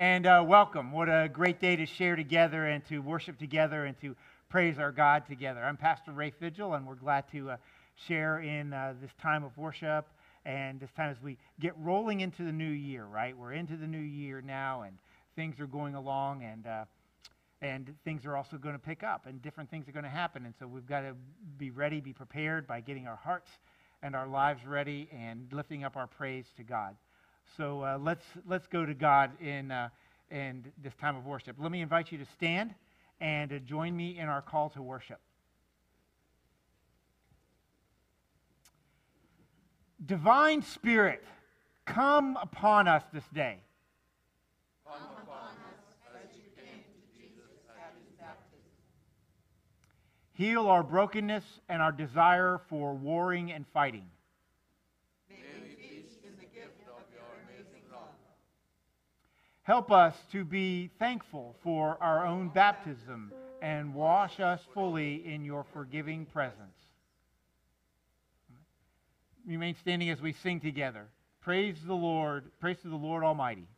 And uh, welcome. What a great day to share together and to worship together and to praise our God together. I'm Pastor Ray Fidgel, and we're glad to uh, share in uh, this time of worship and this time as we get rolling into the new year, right? We're into the new year now, and things are going along, and, uh, and things are also going to pick up, and different things are going to happen. And so we've got to be ready, be prepared by getting our hearts and our lives ready and lifting up our praise to God. So uh, let's, let's go to God in, uh, in this time of worship. Let me invite you to stand and uh, join me in our call to worship. Divine Spirit, come upon us this day. Come upon us as you came to Jesus at his baptism. Heal our brokenness and our desire for warring and fighting. Help us to be thankful for our own baptism and wash us fully in your forgiving presence. Remain standing as we sing together. Praise the Lord. Praise to the Lord Almighty.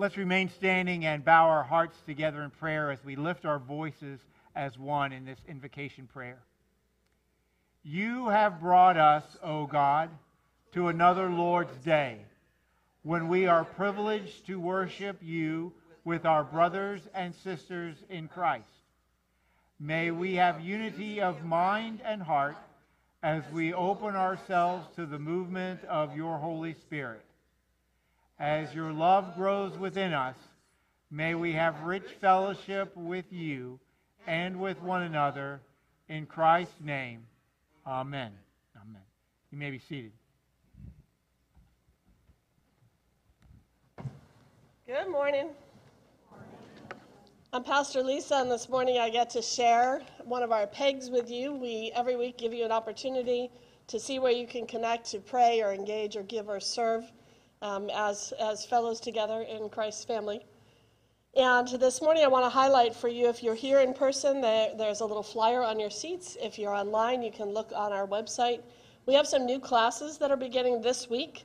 Let's remain standing and bow our hearts together in prayer as we lift our voices as one in this invocation prayer. You have brought us, O God, to another Lord's Day when we are privileged to worship you with our brothers and sisters in Christ. May we have unity of mind and heart as we open ourselves to the movement of your Holy Spirit. As your love grows within us, may we have rich fellowship with you and with one another. In Christ's name, amen. Amen. You may be seated. Good morning. I'm Pastor Lisa, and this morning I get to share one of our pegs with you. We every week give you an opportunity to see where you can connect, to pray or engage or give or serve um, as, as fellows together in Christ's family. And this morning I want to highlight for you if you're here in person, there, there's a little flyer on your seats. If you're online, you can look on our website. We have some new classes that are beginning this week,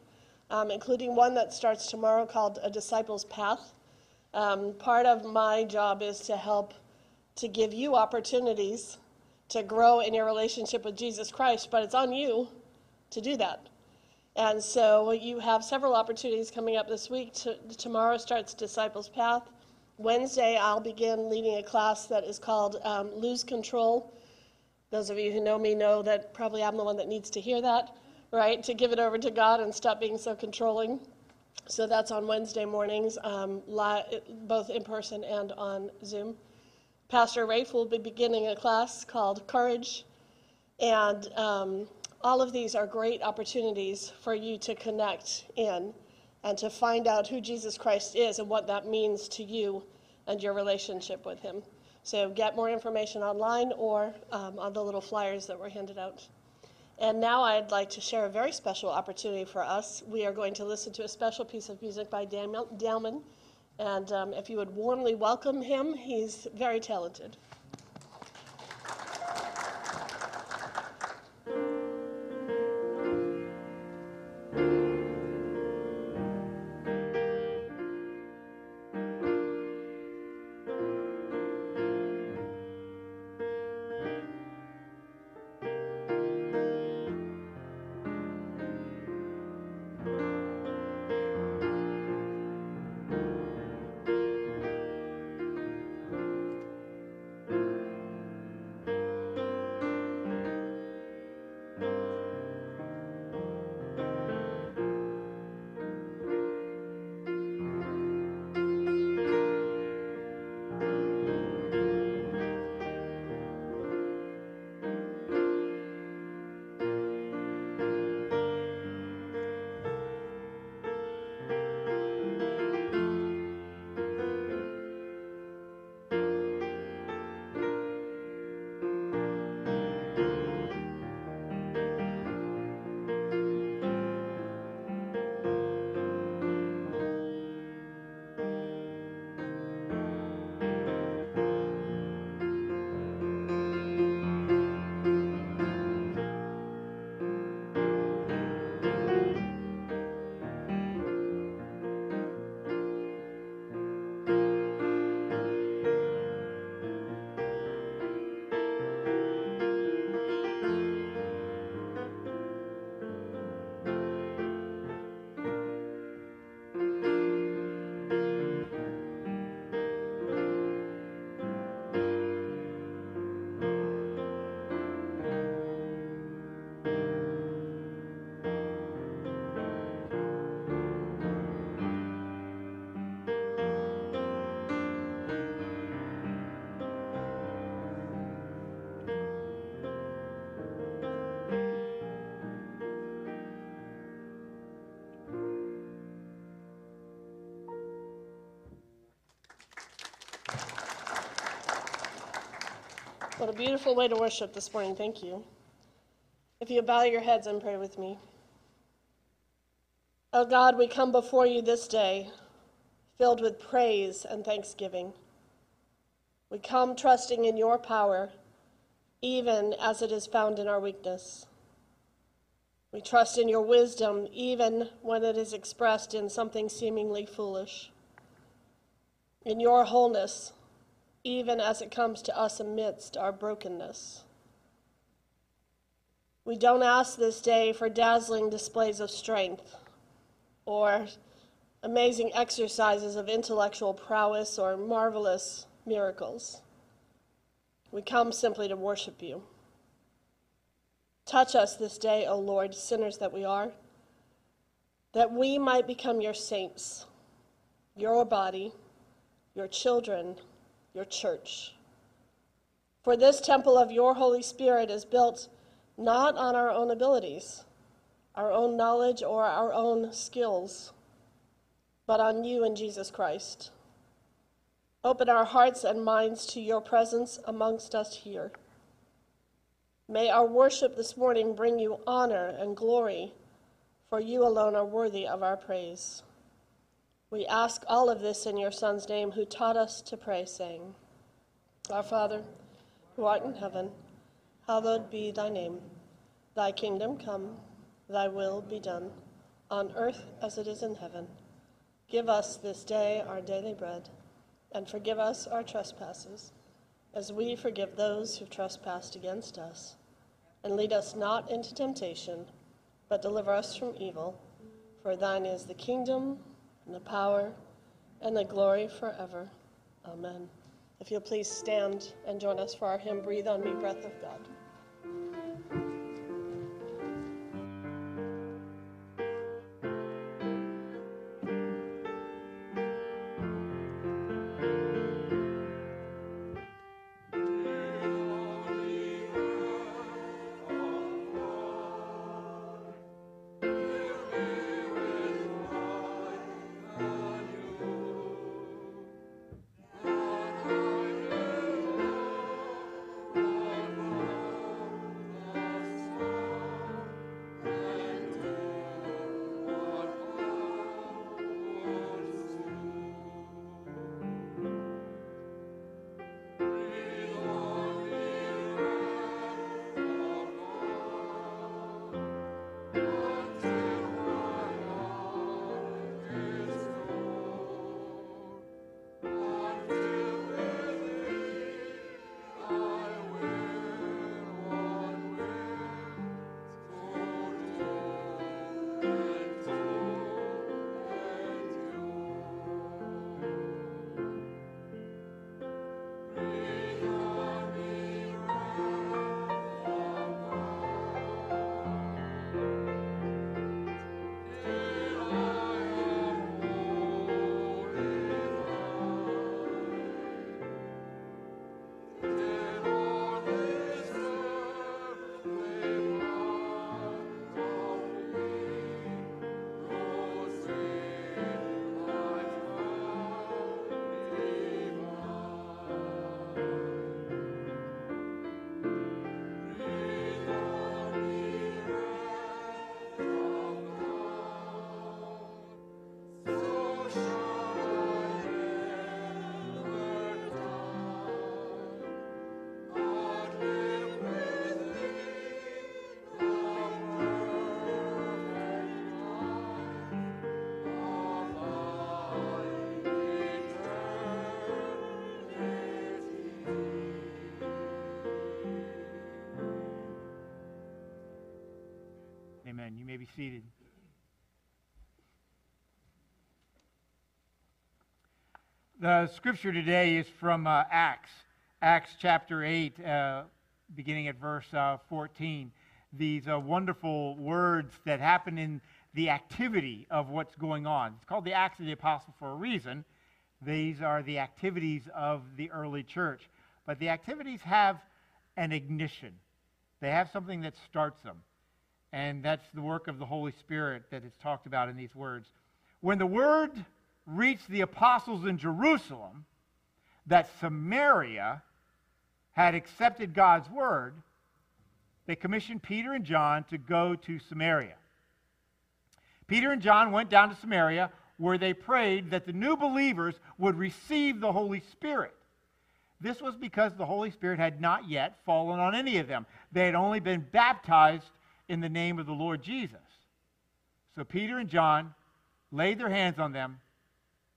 um, including one that starts tomorrow called A Disciple's Path. Um, part of my job is to help to give you opportunities to grow in your relationship with Jesus Christ, but it's on you to do that. And so you have several opportunities coming up this week. T- tomorrow starts Disciples Path. Wednesday, I'll begin leading a class that is called um, Lose Control. Those of you who know me know that probably I'm the one that needs to hear that, right? To give it over to God and stop being so controlling. So that's on Wednesday mornings, um, both in person and on Zoom. Pastor Rafe will be beginning a class called Courage. And um, all of these are great opportunities for you to connect in and to find out who Jesus Christ is and what that means to you and your relationship with Him. So get more information online or um, on the little flyers that were handed out. And now I'd like to share a very special opportunity for us. We are going to listen to a special piece of music by Dan Dalman. And um, if you would warmly welcome him, he's very talented. What a beautiful way to worship this morning. Thank you. If you bow your heads and pray with me. Oh God, we come before you this day filled with praise and thanksgiving. We come trusting in your power, even as it is found in our weakness. We trust in your wisdom, even when it is expressed in something seemingly foolish. In your wholeness, even as it comes to us amidst our brokenness. We don't ask this day for dazzling displays of strength or amazing exercises of intellectual prowess or marvelous miracles. We come simply to worship you. Touch us this day, O Lord, sinners that we are, that we might become your saints, your body, your children, your church. For this temple of your Holy Spirit is built not on our own abilities, our own knowledge, or our own skills, but on you and Jesus Christ. Open our hearts and minds to your presence amongst us here. May our worship this morning bring you honor and glory, for you alone are worthy of our praise. We ask all of this in your Son's name, who taught us to pray, saying, Our Father, who art in heaven, hallowed be thy name. Thy kingdom come, thy will be done, on earth as it is in heaven. Give us this day our daily bread, and forgive us our trespasses, as we forgive those who trespassed against us. And lead us not into temptation, but deliver us from evil. For thine is the kingdom, and the power, and the glory forever. Amen. If you'll please stand and join us for our hymn, Breathe on Me, Breath of God. May be seated. The scripture today is from uh, Acts, Acts chapter 8, uh, beginning at verse uh, 14. These uh, wonderful words that happen in the activity of what's going on. It's called the Acts of the Apostle for a reason. These are the activities of the early church. But the activities have an ignition, they have something that starts them. And that's the work of the Holy Spirit that is talked about in these words. When the word reached the apostles in Jerusalem that Samaria had accepted God's word, they commissioned Peter and John to go to Samaria. Peter and John went down to Samaria where they prayed that the new believers would receive the Holy Spirit. This was because the Holy Spirit had not yet fallen on any of them. They had only been baptized in the name of the Lord Jesus. So Peter and John laid their hands on them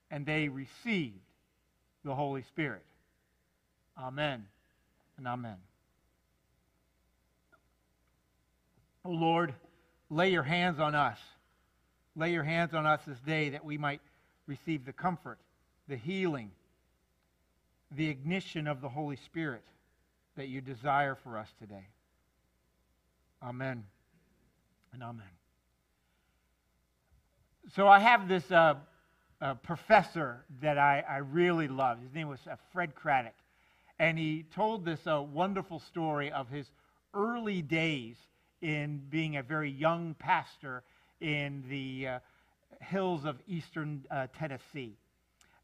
and they received the Holy Spirit. Amen and amen. Oh Lord, lay your hands on us. Lay your hands on us this day that we might receive the comfort, the healing, the ignition of the Holy Spirit that you desire for us today. Amen and amen. So I have this uh, uh, professor that I, I really love. His name was uh, Fred Craddock. And he told this uh, wonderful story of his early days in being a very young pastor in the uh, hills of eastern uh, Tennessee.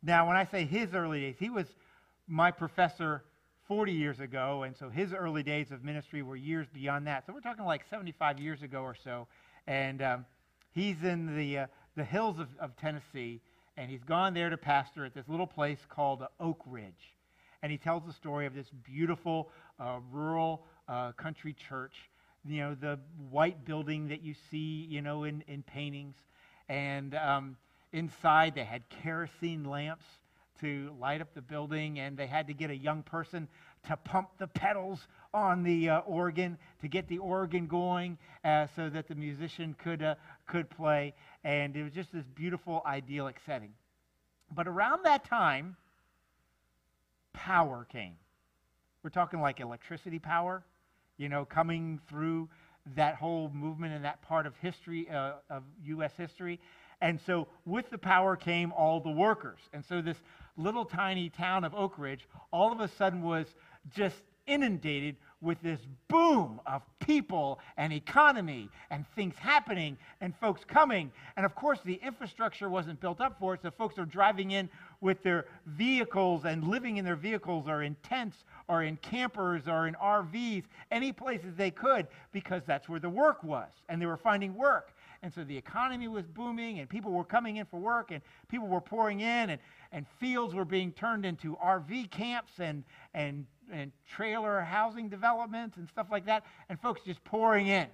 Now, when I say his early days, he was my professor 40 years ago, and so his early days of ministry were years beyond that. So we're talking like 75 years ago or so. And um, he's in the, uh, the hills of, of Tennessee, and he's gone there to pastor at this little place called Oak Ridge. And he tells the story of this beautiful uh, rural uh, country church, you know, the white building that you see, you know, in, in paintings. And um, inside they had kerosene lamps to light up the building, and they had to get a young person to pump the pedals on the uh, organ to get the organ going uh, so that the musician could, uh, could play. And it was just this beautiful, idyllic setting. But around that time, power came. We're talking like electricity power, you know, coming through that whole movement and that part of history, uh, of U.S. history. And so with the power came all the workers. And so this little tiny town of Oak Ridge all of a sudden was just inundated with this boom of people and economy and things happening and folks coming. And of course, the infrastructure wasn't built up for it, so folks are driving in with their vehicles and living in their vehicles or in tents or in campers or in RVs, any places they could, because that's where the work was. And they were finding work. And so the economy was booming, and people were coming in for work, and people were pouring in, and, and fields were being turned into RV camps and, and, and trailer housing developments and stuff like that, and folks just pouring in.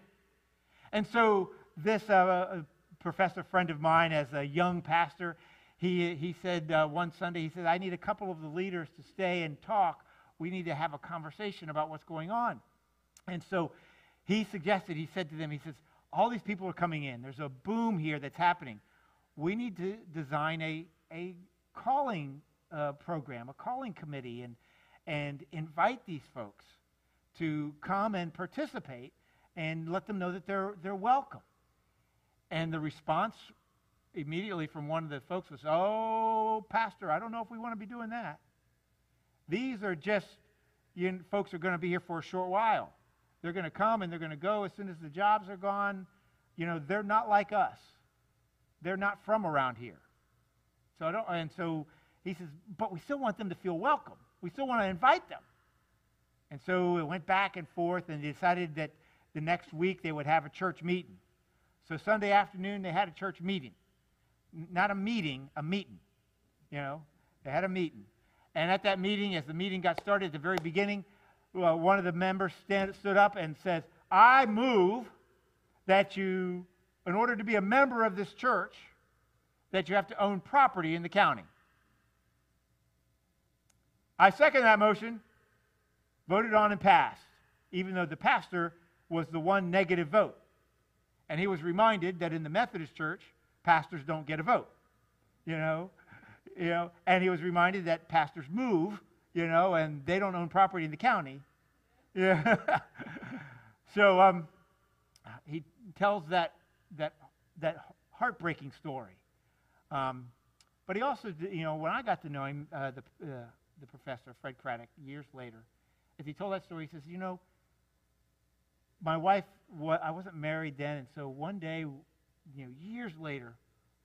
And so this uh, professor friend of mine, as a young pastor, he, he said uh, one Sunday, he said, I need a couple of the leaders to stay and talk. We need to have a conversation about what's going on. And so he suggested, he said to them, he says, all these people are coming in. There's a boom here that's happening. We need to design a, a calling uh, program, a calling committee, and, and invite these folks to come and participate and let them know that they're, they're welcome. And the response immediately from one of the folks was, Oh, Pastor, I don't know if we want to be doing that. These are just, you folks are going to be here for a short while. They're going to come and they're going to go as soon as the jobs are gone. You know, they're not like us. They're not from around here. So I don't, and so he says, but we still want them to feel welcome. We still want to invite them. And so it went back and forth and they decided that the next week they would have a church meeting. So Sunday afternoon they had a church meeting. Not a meeting, a meeting. You know, they had a meeting. And at that meeting, as the meeting got started at the very beginning, well, one of the members stand, stood up and says, I move that you, in order to be a member of this church, that you have to own property in the county. I second that motion, voted on and passed, even though the pastor was the one negative vote. And he was reminded that in the Methodist church, pastors don't get a vote. You know, you know, and he was reminded that pastors move you know, and they don't own property in the county. Yeah. so um, he tells that, that, that heartbreaking story. Um, but he also, you know, when I got to know him, uh, the, uh, the professor, Fred Craddock, years later, as he told that story, he says, you know, my wife, I wasn't married then, and so one day, you know, years later,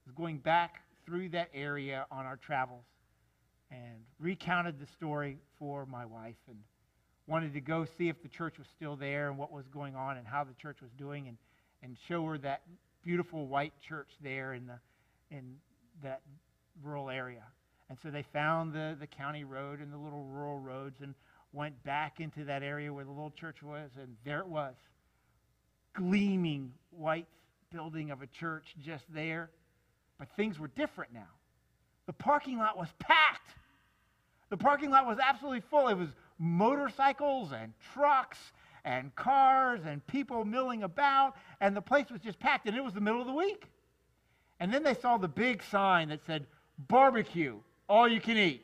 was going back through that area on our travels, and recounted the story for my wife and wanted to go see if the church was still there and what was going on and how the church was doing and, and show her that beautiful white church there in, the, in that rural area. And so they found the, the county road and the little rural roads and went back into that area where the little church was, and there it was. Gleaming white building of a church just there. But things were different now. The parking lot was packed. The parking lot was absolutely full. It was motorcycles and trucks and cars and people milling about, and the place was just packed, and it was the middle of the week. And then they saw the big sign that said, barbecue, all you can eat.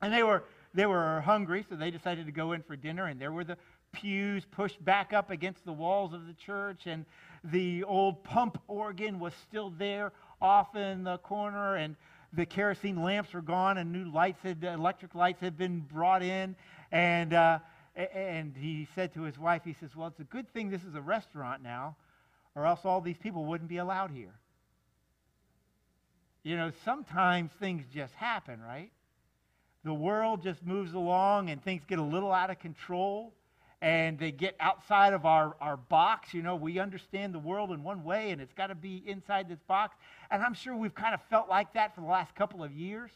And they were, they were hungry, so they decided to go in for dinner, and there were the pews pushed back up against the walls of the church, and the old pump organ was still there off in the corner, and the kerosene lamps were gone, and new lights had, electric lights had been brought in, and uh, and he said to his wife, he says, "Well, it's a good thing this is a restaurant now, or else all these people wouldn't be allowed here." You know, sometimes things just happen, right? The world just moves along and things get a little out of control and they get outside of our, our box. You know, we understand the world in one way and it's got to be inside this box. And I'm sure we've kind of felt like that for the last couple of years,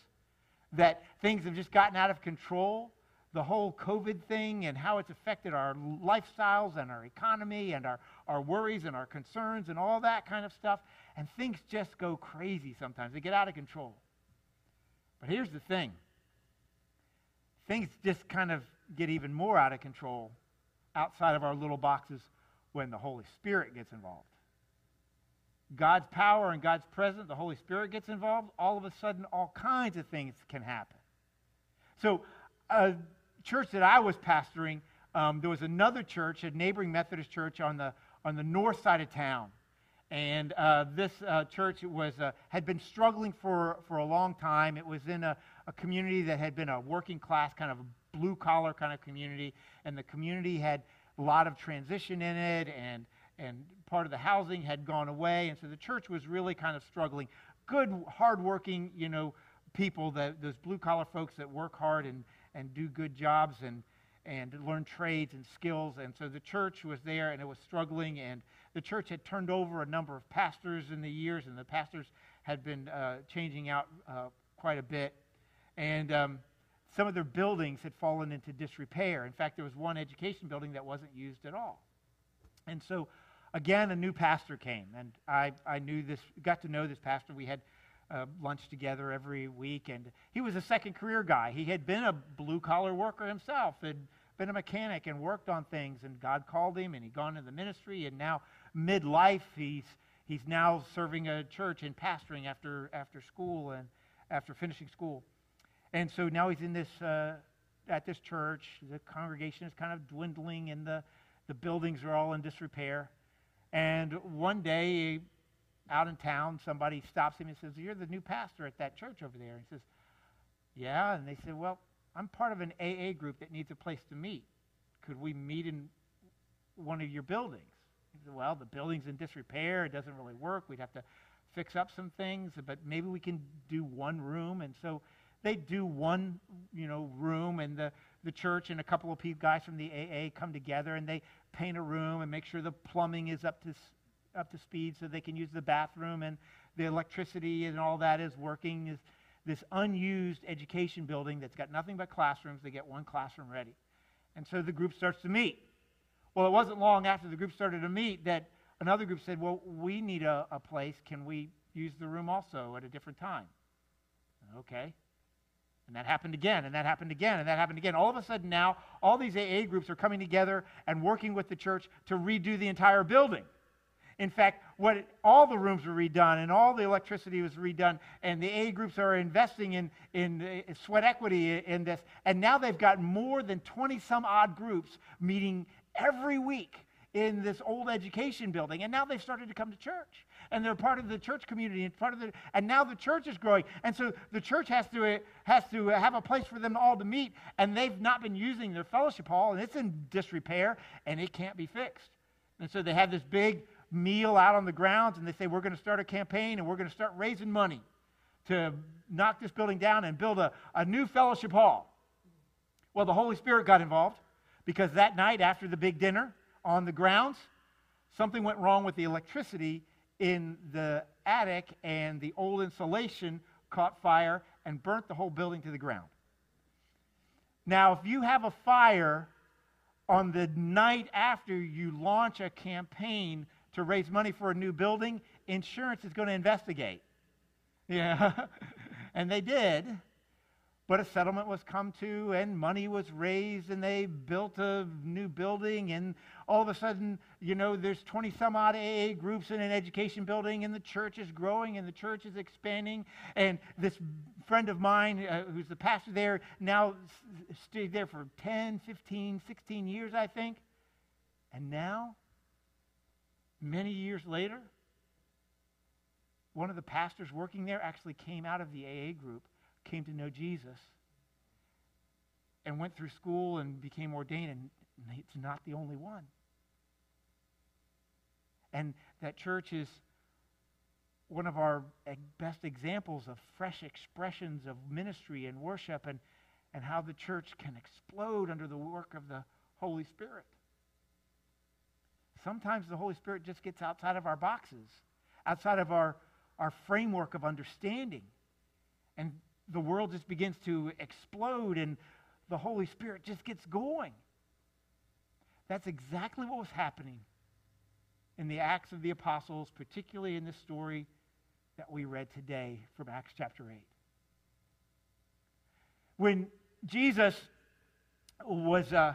that things have just gotten out of control. The whole COVID thing and how it's affected our lifestyles and our economy and our, our worries and our concerns and all that kind of stuff. And things just go crazy sometimes. They get out of control. But here's the thing things just kind of get even more out of control outside of our little boxes when the Holy Spirit gets involved. God's power and God's presence, the Holy Spirit gets involved, all of a sudden all kinds of things can happen. So, a church that I was pastoring, um, there was another church, a neighboring Methodist church on the, on the north side of town. And uh, this uh, church was, uh, had been struggling for, for a long time. It was in a, a community that had been a working class, kind of blue collar kind of community. And the community had a lot of transition in it, and, and part of the housing had gone away. And so the church was really kind of struggling. Good, hardworking, you know, people, that, those blue collar folks that work hard and, and do good jobs and, and learn trades and skills. And so the church was there and it was struggling. And the church had turned over a number of pastors in the years, and the pastors had been uh, changing out uh, quite a bit. And um, some of their buildings had fallen into disrepair. In fact, there was one education building that wasn't used at all. And so, again, a new pastor came, and I, I knew this, got to know this pastor. We had uh, lunch together every week, and he was a second career guy. He had been a blue collar worker himself, had been a mechanic and worked on things, and God called him, and he'd gone into the ministry, and now midlife, he's he's now serving a church and pastoring after after school and after finishing school. And so now he's in this, uh, at this church. The congregation is kind of dwindling and the, the buildings are all in disrepair. And one day, out in town, somebody stops him and says, You're the new pastor at that church over there. And he says, Yeah. And they said, Well, I'm part of an AA group that needs a place to meet. Could we meet in one of your buildings? He said, Well, the building's in disrepair. It doesn't really work. We'd have to fix up some things, but maybe we can do one room. And so they do one, you know, room, and the, the church and a couple of people, guys from the AA come together and they paint a room and make sure the plumbing is up to up to speed so they can use the bathroom and the electricity and all that is working. Is this unused education building that's got nothing but classrooms? They get one classroom ready, and so the group starts to meet. Well, it wasn't long after the group started to meet that another group said, "Well, we need a, a place. Can we use the room also at a different time?" Okay. And that happened again, and that happened again, and that happened again. All of a sudden now, all these AA groups are coming together and working with the church to redo the entire building. In fact, what all the rooms were redone and all the electricity was redone, and the AA groups are investing in, in uh, sweat equity in this. And now they've got more than 20 some odd groups meeting every week in this old education building. And now they've started to come to church. And they're part of the church community and part of the and now the church is growing. And so the church has to has to have a place for them all to meet. And they've not been using their fellowship hall, and it's in disrepair and it can't be fixed. And so they have this big meal out on the grounds, and they say, We're going to start a campaign and we're going to start raising money to knock this building down and build a, a new fellowship hall. Well, the Holy Spirit got involved because that night after the big dinner, on the grounds. Something went wrong with the electricity in the attic, and the old insulation caught fire and burnt the whole building to the ground. Now, if you have a fire on the night after you launch a campaign to raise money for a new building, insurance is going to investigate. Yeah, and they did. But a settlement was come to and money was raised and they built a new building and all of a sudden you know there's 20 some odd aa groups in an education building and the church is growing and the church is expanding and this friend of mine uh, who's the pastor there now stayed there for 10 15 16 years i think. And now many years later one of the pastors working there actually came out of the aa group came to know Jesus and went through school and became ordained, and it's not the only one. And that church is one of our best examples of fresh expressions of ministry and worship and, and how the church can explode under the work of the Holy Spirit. Sometimes the Holy Spirit just gets outside of our boxes, outside of our, our framework of understanding. And the world just begins to explode and the Holy Spirit just gets going. That's exactly what was happening in the Acts of the Apostles, particularly in this story that we read today from Acts chapter 8. When Jesus was, uh,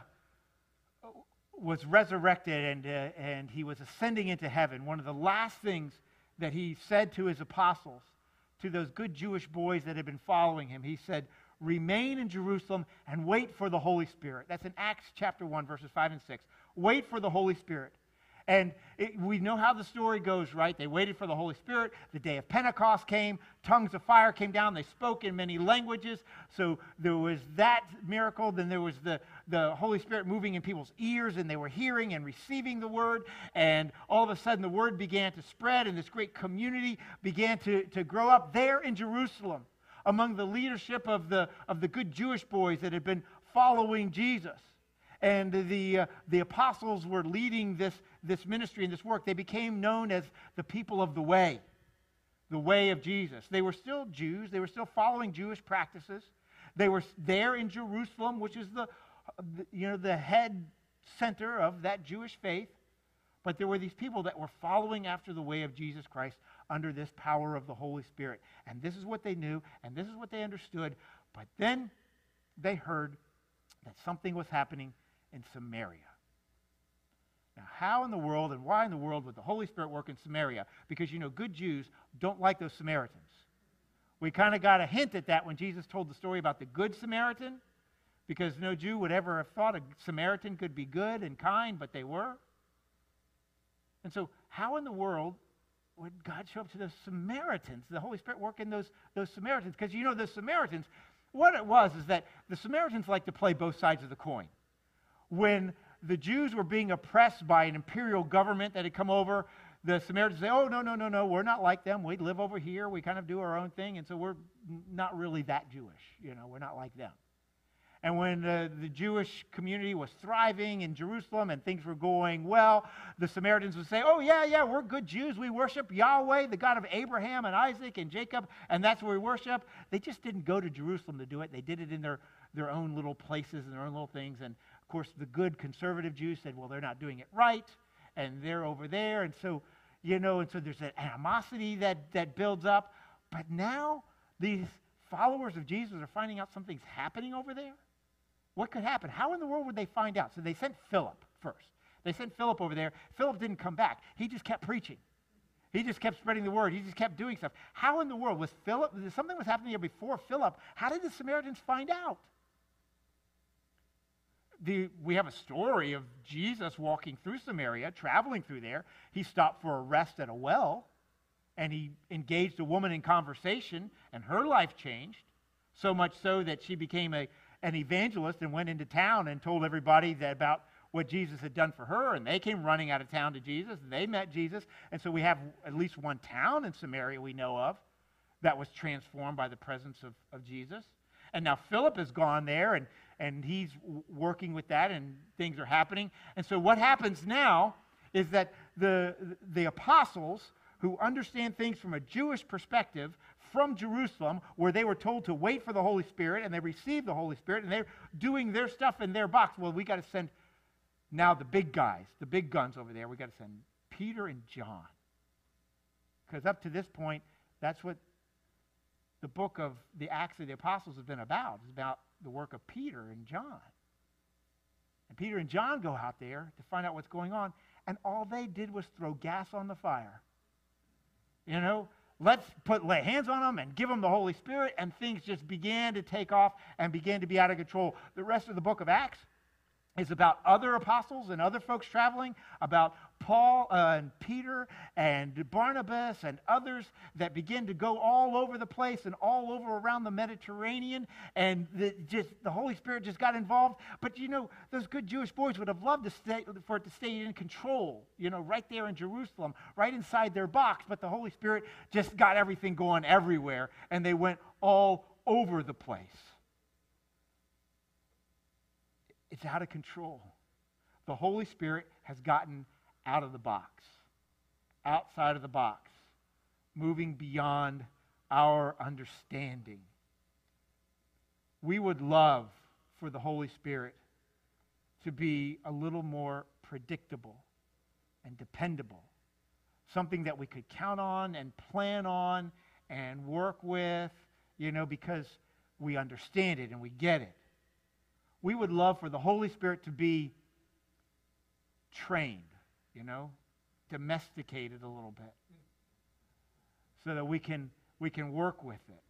was resurrected and, uh, and he was ascending into heaven, one of the last things that he said to his apostles to those good Jewish boys that had been following him. He said, Remain in Jerusalem and wait for the Holy Spirit. That's in Acts chapter 1, verses 5 and 6. Wait for the Holy Spirit. And it, we know how the story goes, right? They waited for the Holy Spirit. The day of Pentecost came. Tongues of fire came down. They spoke in many languages. So there was that miracle. Then there was the, the Holy Spirit moving in people's ears, and they were hearing and receiving the word. And all of a sudden, the word began to spread, and this great community began to, to grow up there in Jerusalem among the leadership of the, of the good Jewish boys that had been following Jesus and the, uh, the apostles were leading this, this ministry and this work, they became known as the people of the way, the way of Jesus. They were still Jews, they were still following Jewish practices. They were there in Jerusalem, which is the, you know, the head center of that Jewish faith. But there were these people that were following after the way of Jesus Christ under this power of the Holy Spirit. And this is what they knew, and this is what they understood. But then they heard that something was happening in Samaria. Now, how in the world and why in the world would the Holy Spirit work in Samaria? Because, you know, good Jews don't like those Samaritans. We kind of got a hint at that when Jesus told the story about the Good Samaritan, because no Jew would ever have thought a Samaritan could be good and kind, but they were. And so, how in the world would God show up to the Samaritans, the Holy Spirit work in those, those Samaritans? Because you know, the Samaritans, what it was is that the Samaritans like to play both sides of the coin when the Jews were being oppressed by an imperial government that had come over, the Samaritans say, Oh, no, no, no, no, we're not like them. We live over here. We kind of do our own thing. And so we're not really that Jewish. You know, we're not like them. And when uh, the Jewish community was thriving in Jerusalem and things were going well, the Samaritans would say, Oh, yeah, yeah, we're good Jews. We worship Yahweh, the God of Abraham and Isaac and Jacob, and that's where we worship. They just didn't go to Jerusalem to do it. They did it in their, their own little places and their own little things. And course, the good conservative Jews said, well, they're not doing it right, and they're over there. And so, you know, and so there's that animosity that, that builds up. But now these followers of Jesus are finding out something's happening over there. What could happen? How in the world would they find out? So they sent Philip first. They sent Philip over there. Philip didn't come back. He just kept preaching. He just kept spreading the word. He just kept doing stuff. How in the world was Philip? Something was happening here before Philip. How did the Samaritans find out? The, we have a story of Jesus walking through Samaria, traveling through there. He stopped for a rest at a well, and he engaged a woman in conversation, and her life changed, so much so that she became a, an evangelist and went into town and told everybody that about what Jesus had done for her, and they came running out of town to Jesus, and they met Jesus. And so we have at least one town in Samaria we know of that was transformed by the presence of, of Jesus. And now Philip has gone there, and and he's working with that, and things are happening. And so, what happens now is that the, the apostles who understand things from a Jewish perspective from Jerusalem, where they were told to wait for the Holy Spirit, and they received the Holy Spirit, and they're doing their stuff in their box. Well, we got to send now the big guys, the big guns over there. We got to send Peter and John. Because up to this point, that's what the book of the Acts of the Apostles has been about. It's about the work of Peter and John. And Peter and John go out there to find out what's going on, and all they did was throw gas on the fire. You know, let's put lay hands on them and give them the Holy Spirit, and things just began to take off and began to be out of control. The rest of the book of Acts is about other apostles and other folks traveling, about Paul uh, and Peter and Barnabas and others that begin to go all over the place and all over around the Mediterranean, and the, just the Holy Spirit just got involved. But you know, those good Jewish boys would have loved to stay, for it to stay in control, you know, right there in Jerusalem, right inside their box. But the Holy Spirit just got everything going everywhere, and they went all over the place. It's out of control. The Holy Spirit has gotten out of the box, outside of the box, moving beyond our understanding. We would love for the Holy Spirit to be a little more predictable and dependable, something that we could count on and plan on and work with, you know, because we understand it and we get it. We would love for the Holy Spirit to be trained you know, domesticated a little bit so that we can, we can work with it.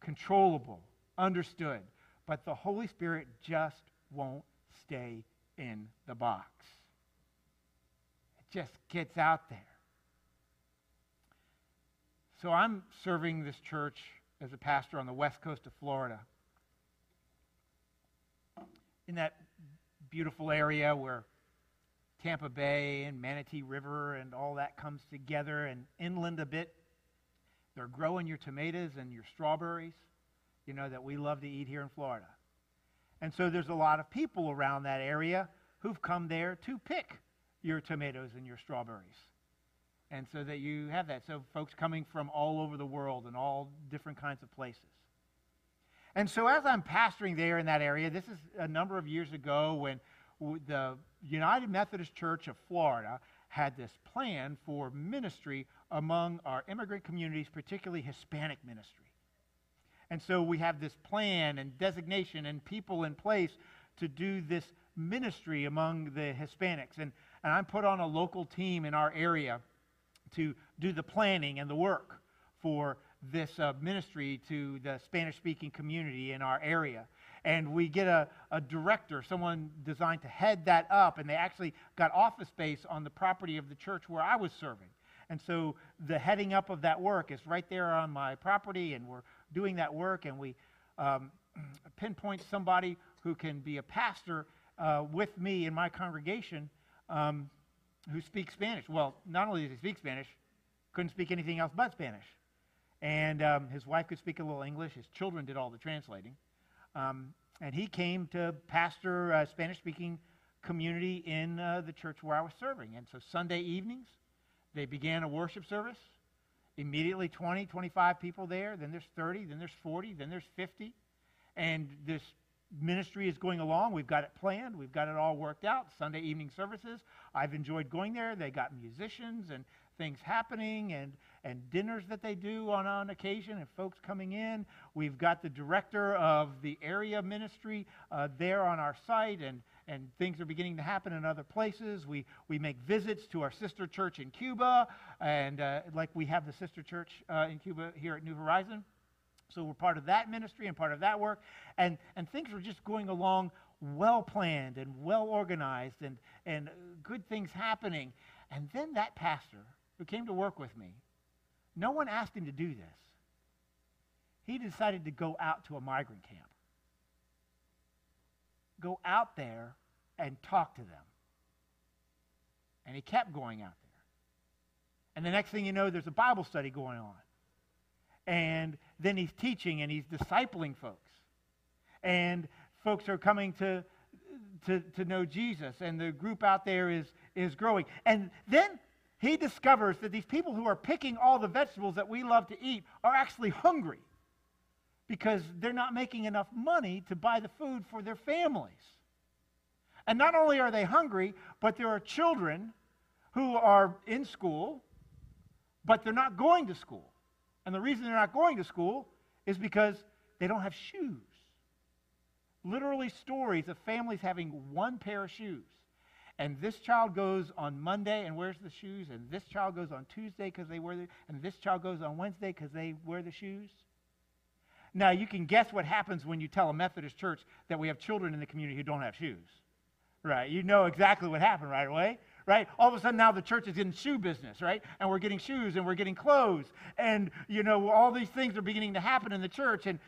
Controllable, understood. But the Holy Spirit just won't stay in the box. It just gets out there. So I'm serving this church as a pastor on the west coast of Florida. In that beautiful area where Tampa Bay and Manatee River and all that comes together and inland a bit. They're growing your tomatoes and your strawberries, you know, that we love to eat here in Florida. And so there's a lot of people around that area who've come there to pick your tomatoes and your strawberries. And so that you have that. So folks coming from all over the world and all different kinds of places. And so as I'm pastoring there in that area, this is a number of years ago when the United Methodist Church of Florida had this plan for ministry among our immigrant communities, particularly Hispanic ministry. And so we have this plan and designation and people in place to do this ministry among the Hispanics. And, and I'm put on a local team in our area to do the planning and the work for this uh, ministry to the Spanish speaking community in our area and we get a, a director, someone designed to head that up, and they actually got office space on the property of the church where I was serving. And so the heading up of that work is right there on my property, and we're doing that work, and we um, pinpoint somebody who can be a pastor uh, with me in my congregation um, who speaks Spanish. Well, not only does he speak Spanish, couldn't speak anything else but Spanish. And um, his wife could speak a little English. His children did all the translating. Um, and he came to pastor a Spanish speaking community in uh, the church where I was serving. And so Sunday evenings, they began a worship service. Immediately 20, 25 people there. Then there's 30, then there's 40, then there's 50. And this ministry is going along. We've got it planned. We've got it all worked out. Sunday evening services. I've enjoyed going there. They got musicians and things happening and, and dinners that they do on, on occasion and folks coming in. We've got the director of the area ministry uh, there on our site, and, and things are beginning to happen in other places. We, we make visits to our sister church in Cuba, and uh, like we have the sister church uh, in Cuba here at New Horizon. So we're part of that ministry and part of that work. And, and things are just going along well planned and well organized and, and good things happening. And then that pastor who came to work with me, no one asked him to do this. He decided to go out to a migrant camp. Go out there and talk to them. And he kept going out there. And the next thing you know, there's a Bible study going on. And then he's teaching and he's discipling folks. And folks are coming to, to, to know Jesus. And the group out there is, is growing. And then he discovers that these people who are picking all the vegetables that we love to eat are actually hungry because they're not making enough money to buy the food for their families. And not only are they hungry, but there are children who are in school, but they're not going to school. And the reason they're not going to school is because they don't have shoes. Literally, stories of families having one pair of shoes. And this child goes on Monday and wears the shoes, and this child goes on Tuesday because they wear the, and this child goes on Wednesday because they wear the shoes. Now, you can guess what happens when you tell a Methodist church that we have children in the community who don't have shoes. Right? You know exactly what happened right away right? All of a sudden now the church is in shoe business, right? And we're getting shoes and we're getting clothes. And, you know, all these things are beginning to happen in the church. And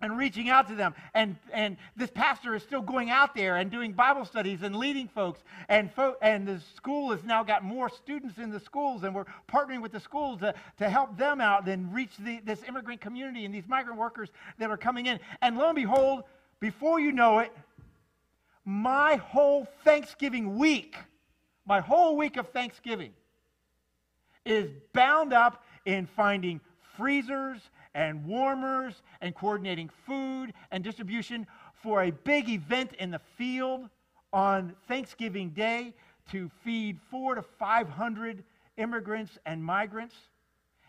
and reaching out to them. And, and this pastor is still going out there and doing Bible studies and leading folks. And, fo- and the school has now got more students in the schools, and we're partnering with the schools to, to help them out and reach the, this immigrant community and these migrant workers that are coming in. And lo and behold, before you know it, my whole Thanksgiving week my whole week of Thanksgiving is bound up in finding freezers and warmers and coordinating food and distribution for a big event in the field on Thanksgiving Day to feed four to 500 immigrants and migrants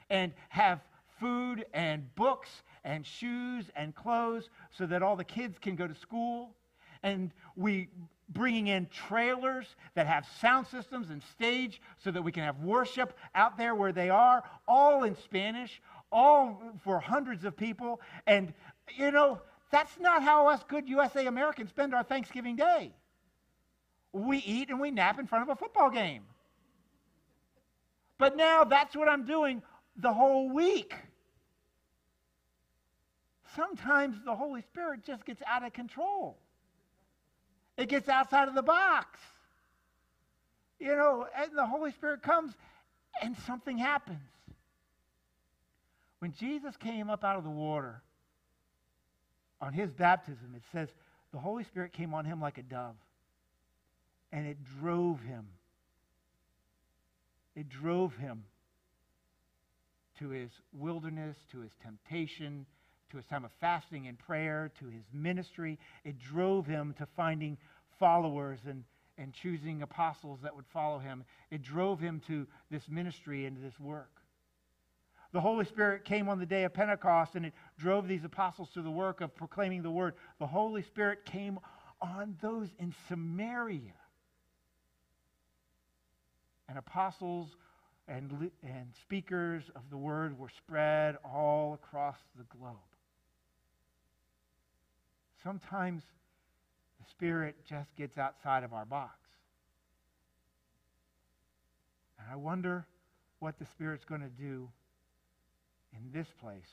and have food and books and shoes and clothes so that all the kids can go to school. And we bringing in trailers that have sound systems and stage so that we can have worship out there where they are, all in Spanish, all for hundreds of people. And, you know, that's not how us good USA Americans spend our Thanksgiving Day. We eat and we nap in front of a football game. But now that's what I'm doing the whole week. Sometimes the Holy Spirit just gets out of control. It gets outside of the box. You know, and the Holy Spirit comes and something happens. When Jesus came up out of the water on his baptism, it says the Holy Spirit came on him like a dove and it drove him. It drove him to his wilderness, to his temptation, to his time of fasting and prayer, to his ministry. It drove him to finding followers and, and choosing apostles that would follow him. It drove him to this ministry and this work. The Holy Spirit came on the day of Pentecost and it drove these apostles to the work of proclaiming the word. The Holy Spirit came on those in Samaria. And apostles and, and speakers of the word were spread all across the globe. Sometimes the Spirit just gets outside of our box. And I wonder what the Spirit's going to do in this place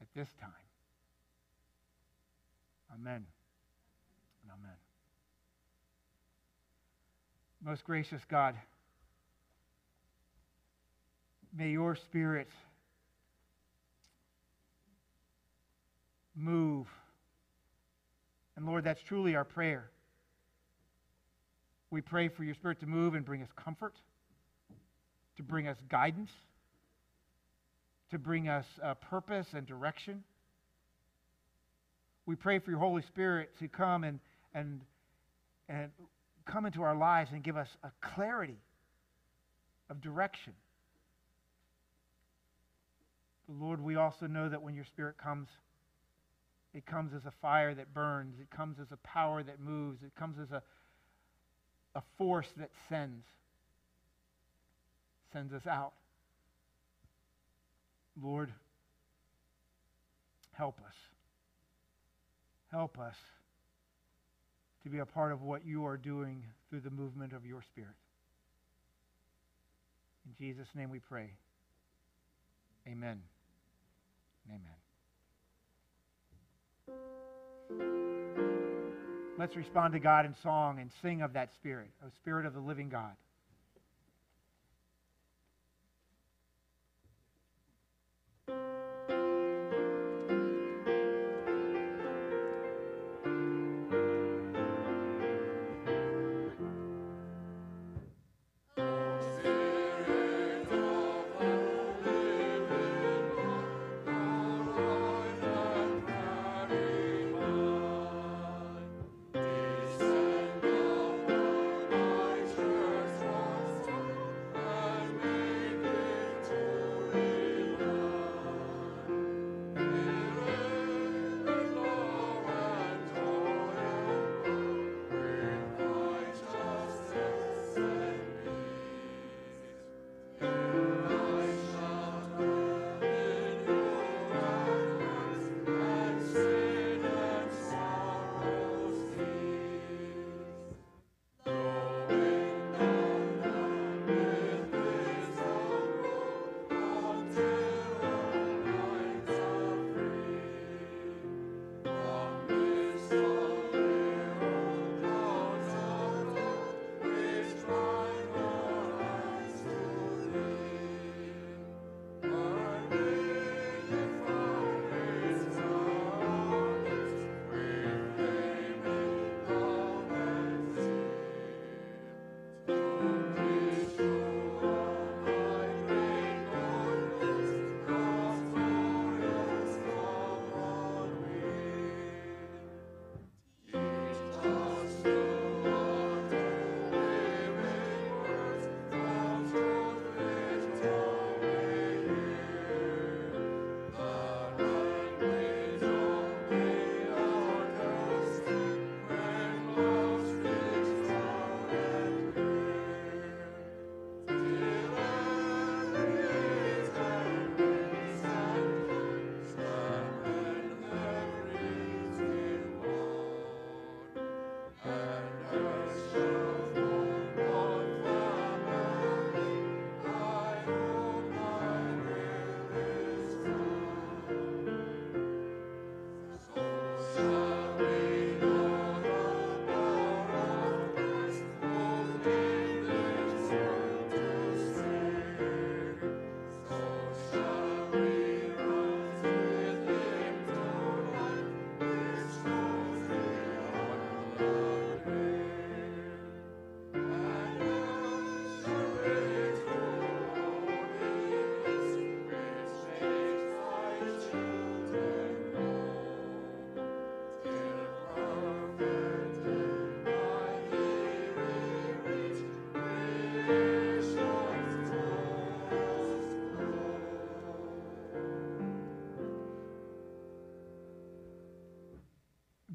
at this time. Amen. And amen. Most gracious God, may your Spirit move and Lord, that's truly our prayer. We pray for your Spirit to move and bring us comfort, to bring us guidance, to bring us uh, purpose and direction. We pray for your Holy Spirit to come and, and, and come into our lives and give us a clarity of direction. Lord, we also know that when your Spirit comes, it comes as a fire that burns. It comes as a power that moves. It comes as a, a force that sends, sends us out. Lord, help us. Help us to be a part of what you are doing through the movement of your Spirit. In Jesus' name we pray. Amen. Amen. Let's respond to God in song and sing of that Spirit, a Spirit of the living God.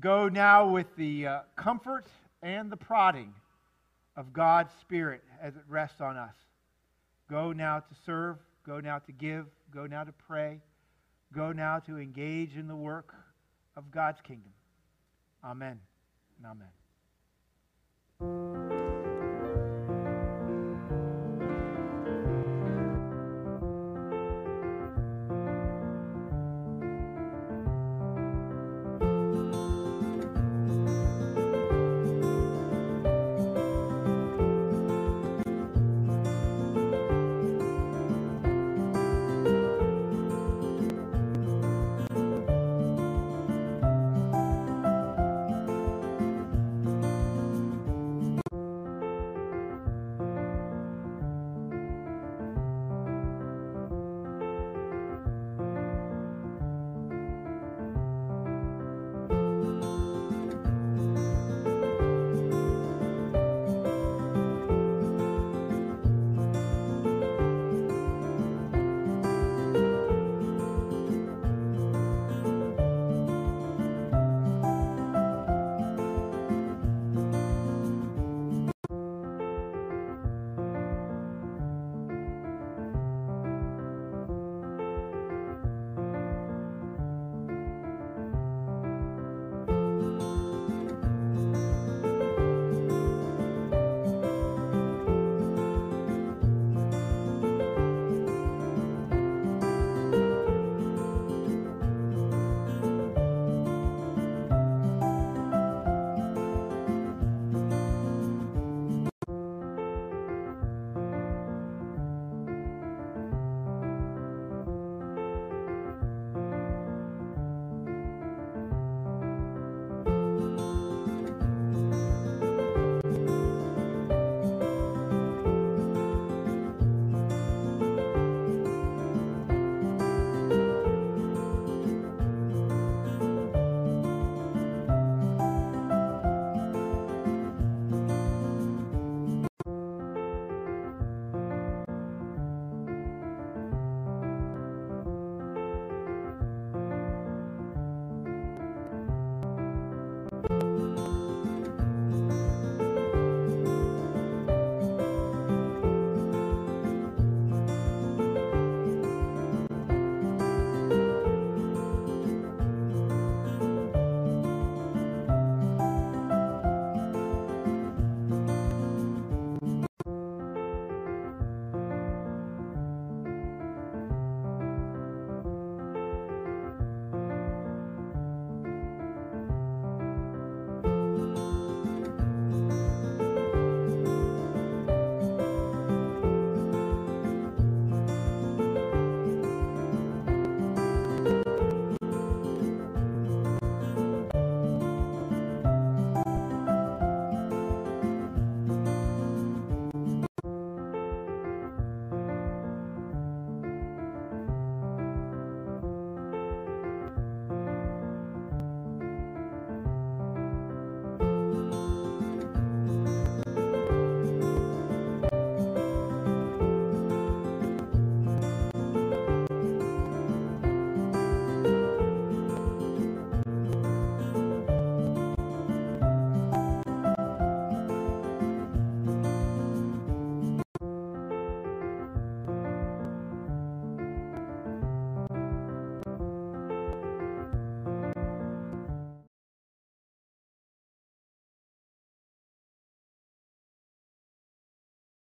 Go now with the uh, comfort and the prodding of God's Spirit as it rests on us. Go now to serve, go now to give, go now to pray, go now to engage in the work of God's kingdom. Amen and amen.